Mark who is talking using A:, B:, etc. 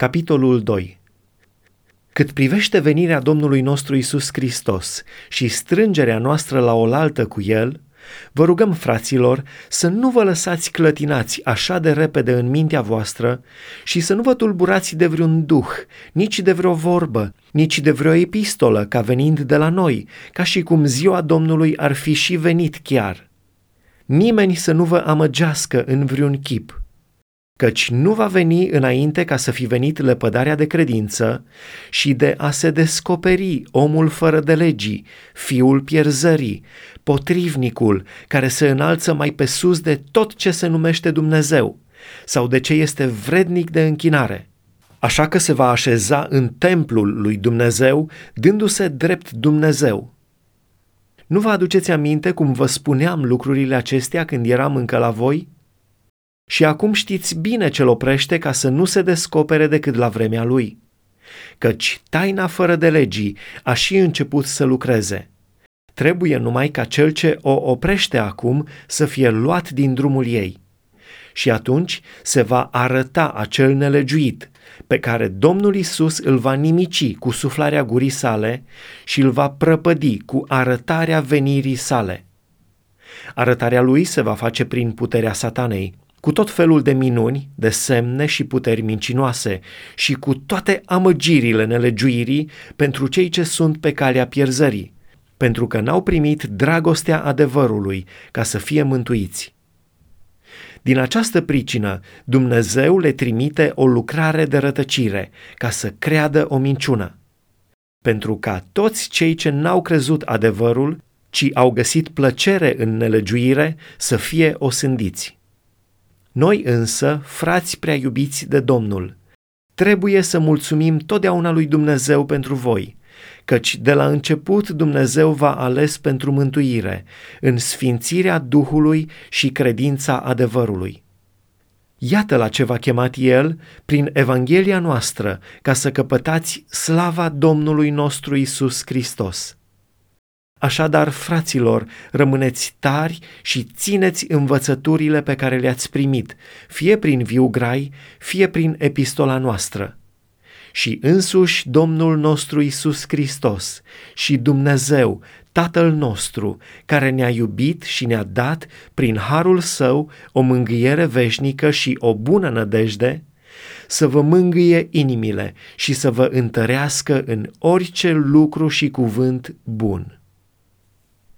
A: Capitolul 2 Cât privește venirea Domnului nostru Isus Hristos și strângerea noastră la oaltă cu El, vă rugăm, fraților, să nu vă lăsați clătinați așa de repede în mintea voastră și să nu vă tulburați de vreun duh, nici de vreo vorbă, nici de vreo epistolă ca venind de la noi, ca și cum ziua Domnului ar fi și venit chiar. Nimeni să nu vă amăgească în vreun chip – căci nu va veni înainte ca să fi venit lepădarea de credință și de a se descoperi omul fără de legii, fiul pierzării, potrivnicul care se înalță mai pe sus de tot ce se numește Dumnezeu sau de ce este vrednic de închinare. Așa că se va așeza în templul lui Dumnezeu, dându-se drept Dumnezeu. Nu vă aduceți aminte cum vă spuneam lucrurile acestea când eram încă la voi? Și acum știți bine ce-l oprește ca să nu se descopere decât la vremea lui. Căci taina fără de legii a și început să lucreze. Trebuie numai ca cel ce o oprește acum să fie luat din drumul ei. Și atunci se va arăta acel nelegiuit, pe care Domnul Isus îl va nimici cu suflarea gurii sale și îl va prăpădi cu arătarea venirii sale. Arătarea lui se va face prin puterea satanei, cu tot felul de minuni, de semne și puteri mincinoase și cu toate amăgirile nelegiuirii pentru cei ce sunt pe calea pierzării, pentru că n-au primit dragostea adevărului ca să fie mântuiți. Din această pricină, Dumnezeu le trimite o lucrare de rătăcire ca să creadă o minciună, pentru ca toți cei ce n-au crezut adevărul, ci au găsit plăcere în nelegiuire, să fie osândiți. Noi însă, frați prea iubiți de Domnul, trebuie să mulțumim totdeauna lui Dumnezeu pentru voi, căci de la început Dumnezeu v-a ales pentru mântuire, în sfințirea Duhului și credința adevărului. Iată la ce v-a chemat El prin Evanghelia noastră, ca să căpătați slava Domnului nostru Isus Hristos. Așadar, fraților, rămâneți tari și țineți învățăturile pe care le-ați primit, fie prin viu grai, fie prin epistola noastră. Și însuși Domnul nostru Isus Hristos și Dumnezeu, Tatăl nostru, care ne-a iubit și ne-a dat, prin harul său, o mângâiere veșnică și o bună nădejde, să vă mângâie inimile și să vă întărească în orice lucru și cuvânt bun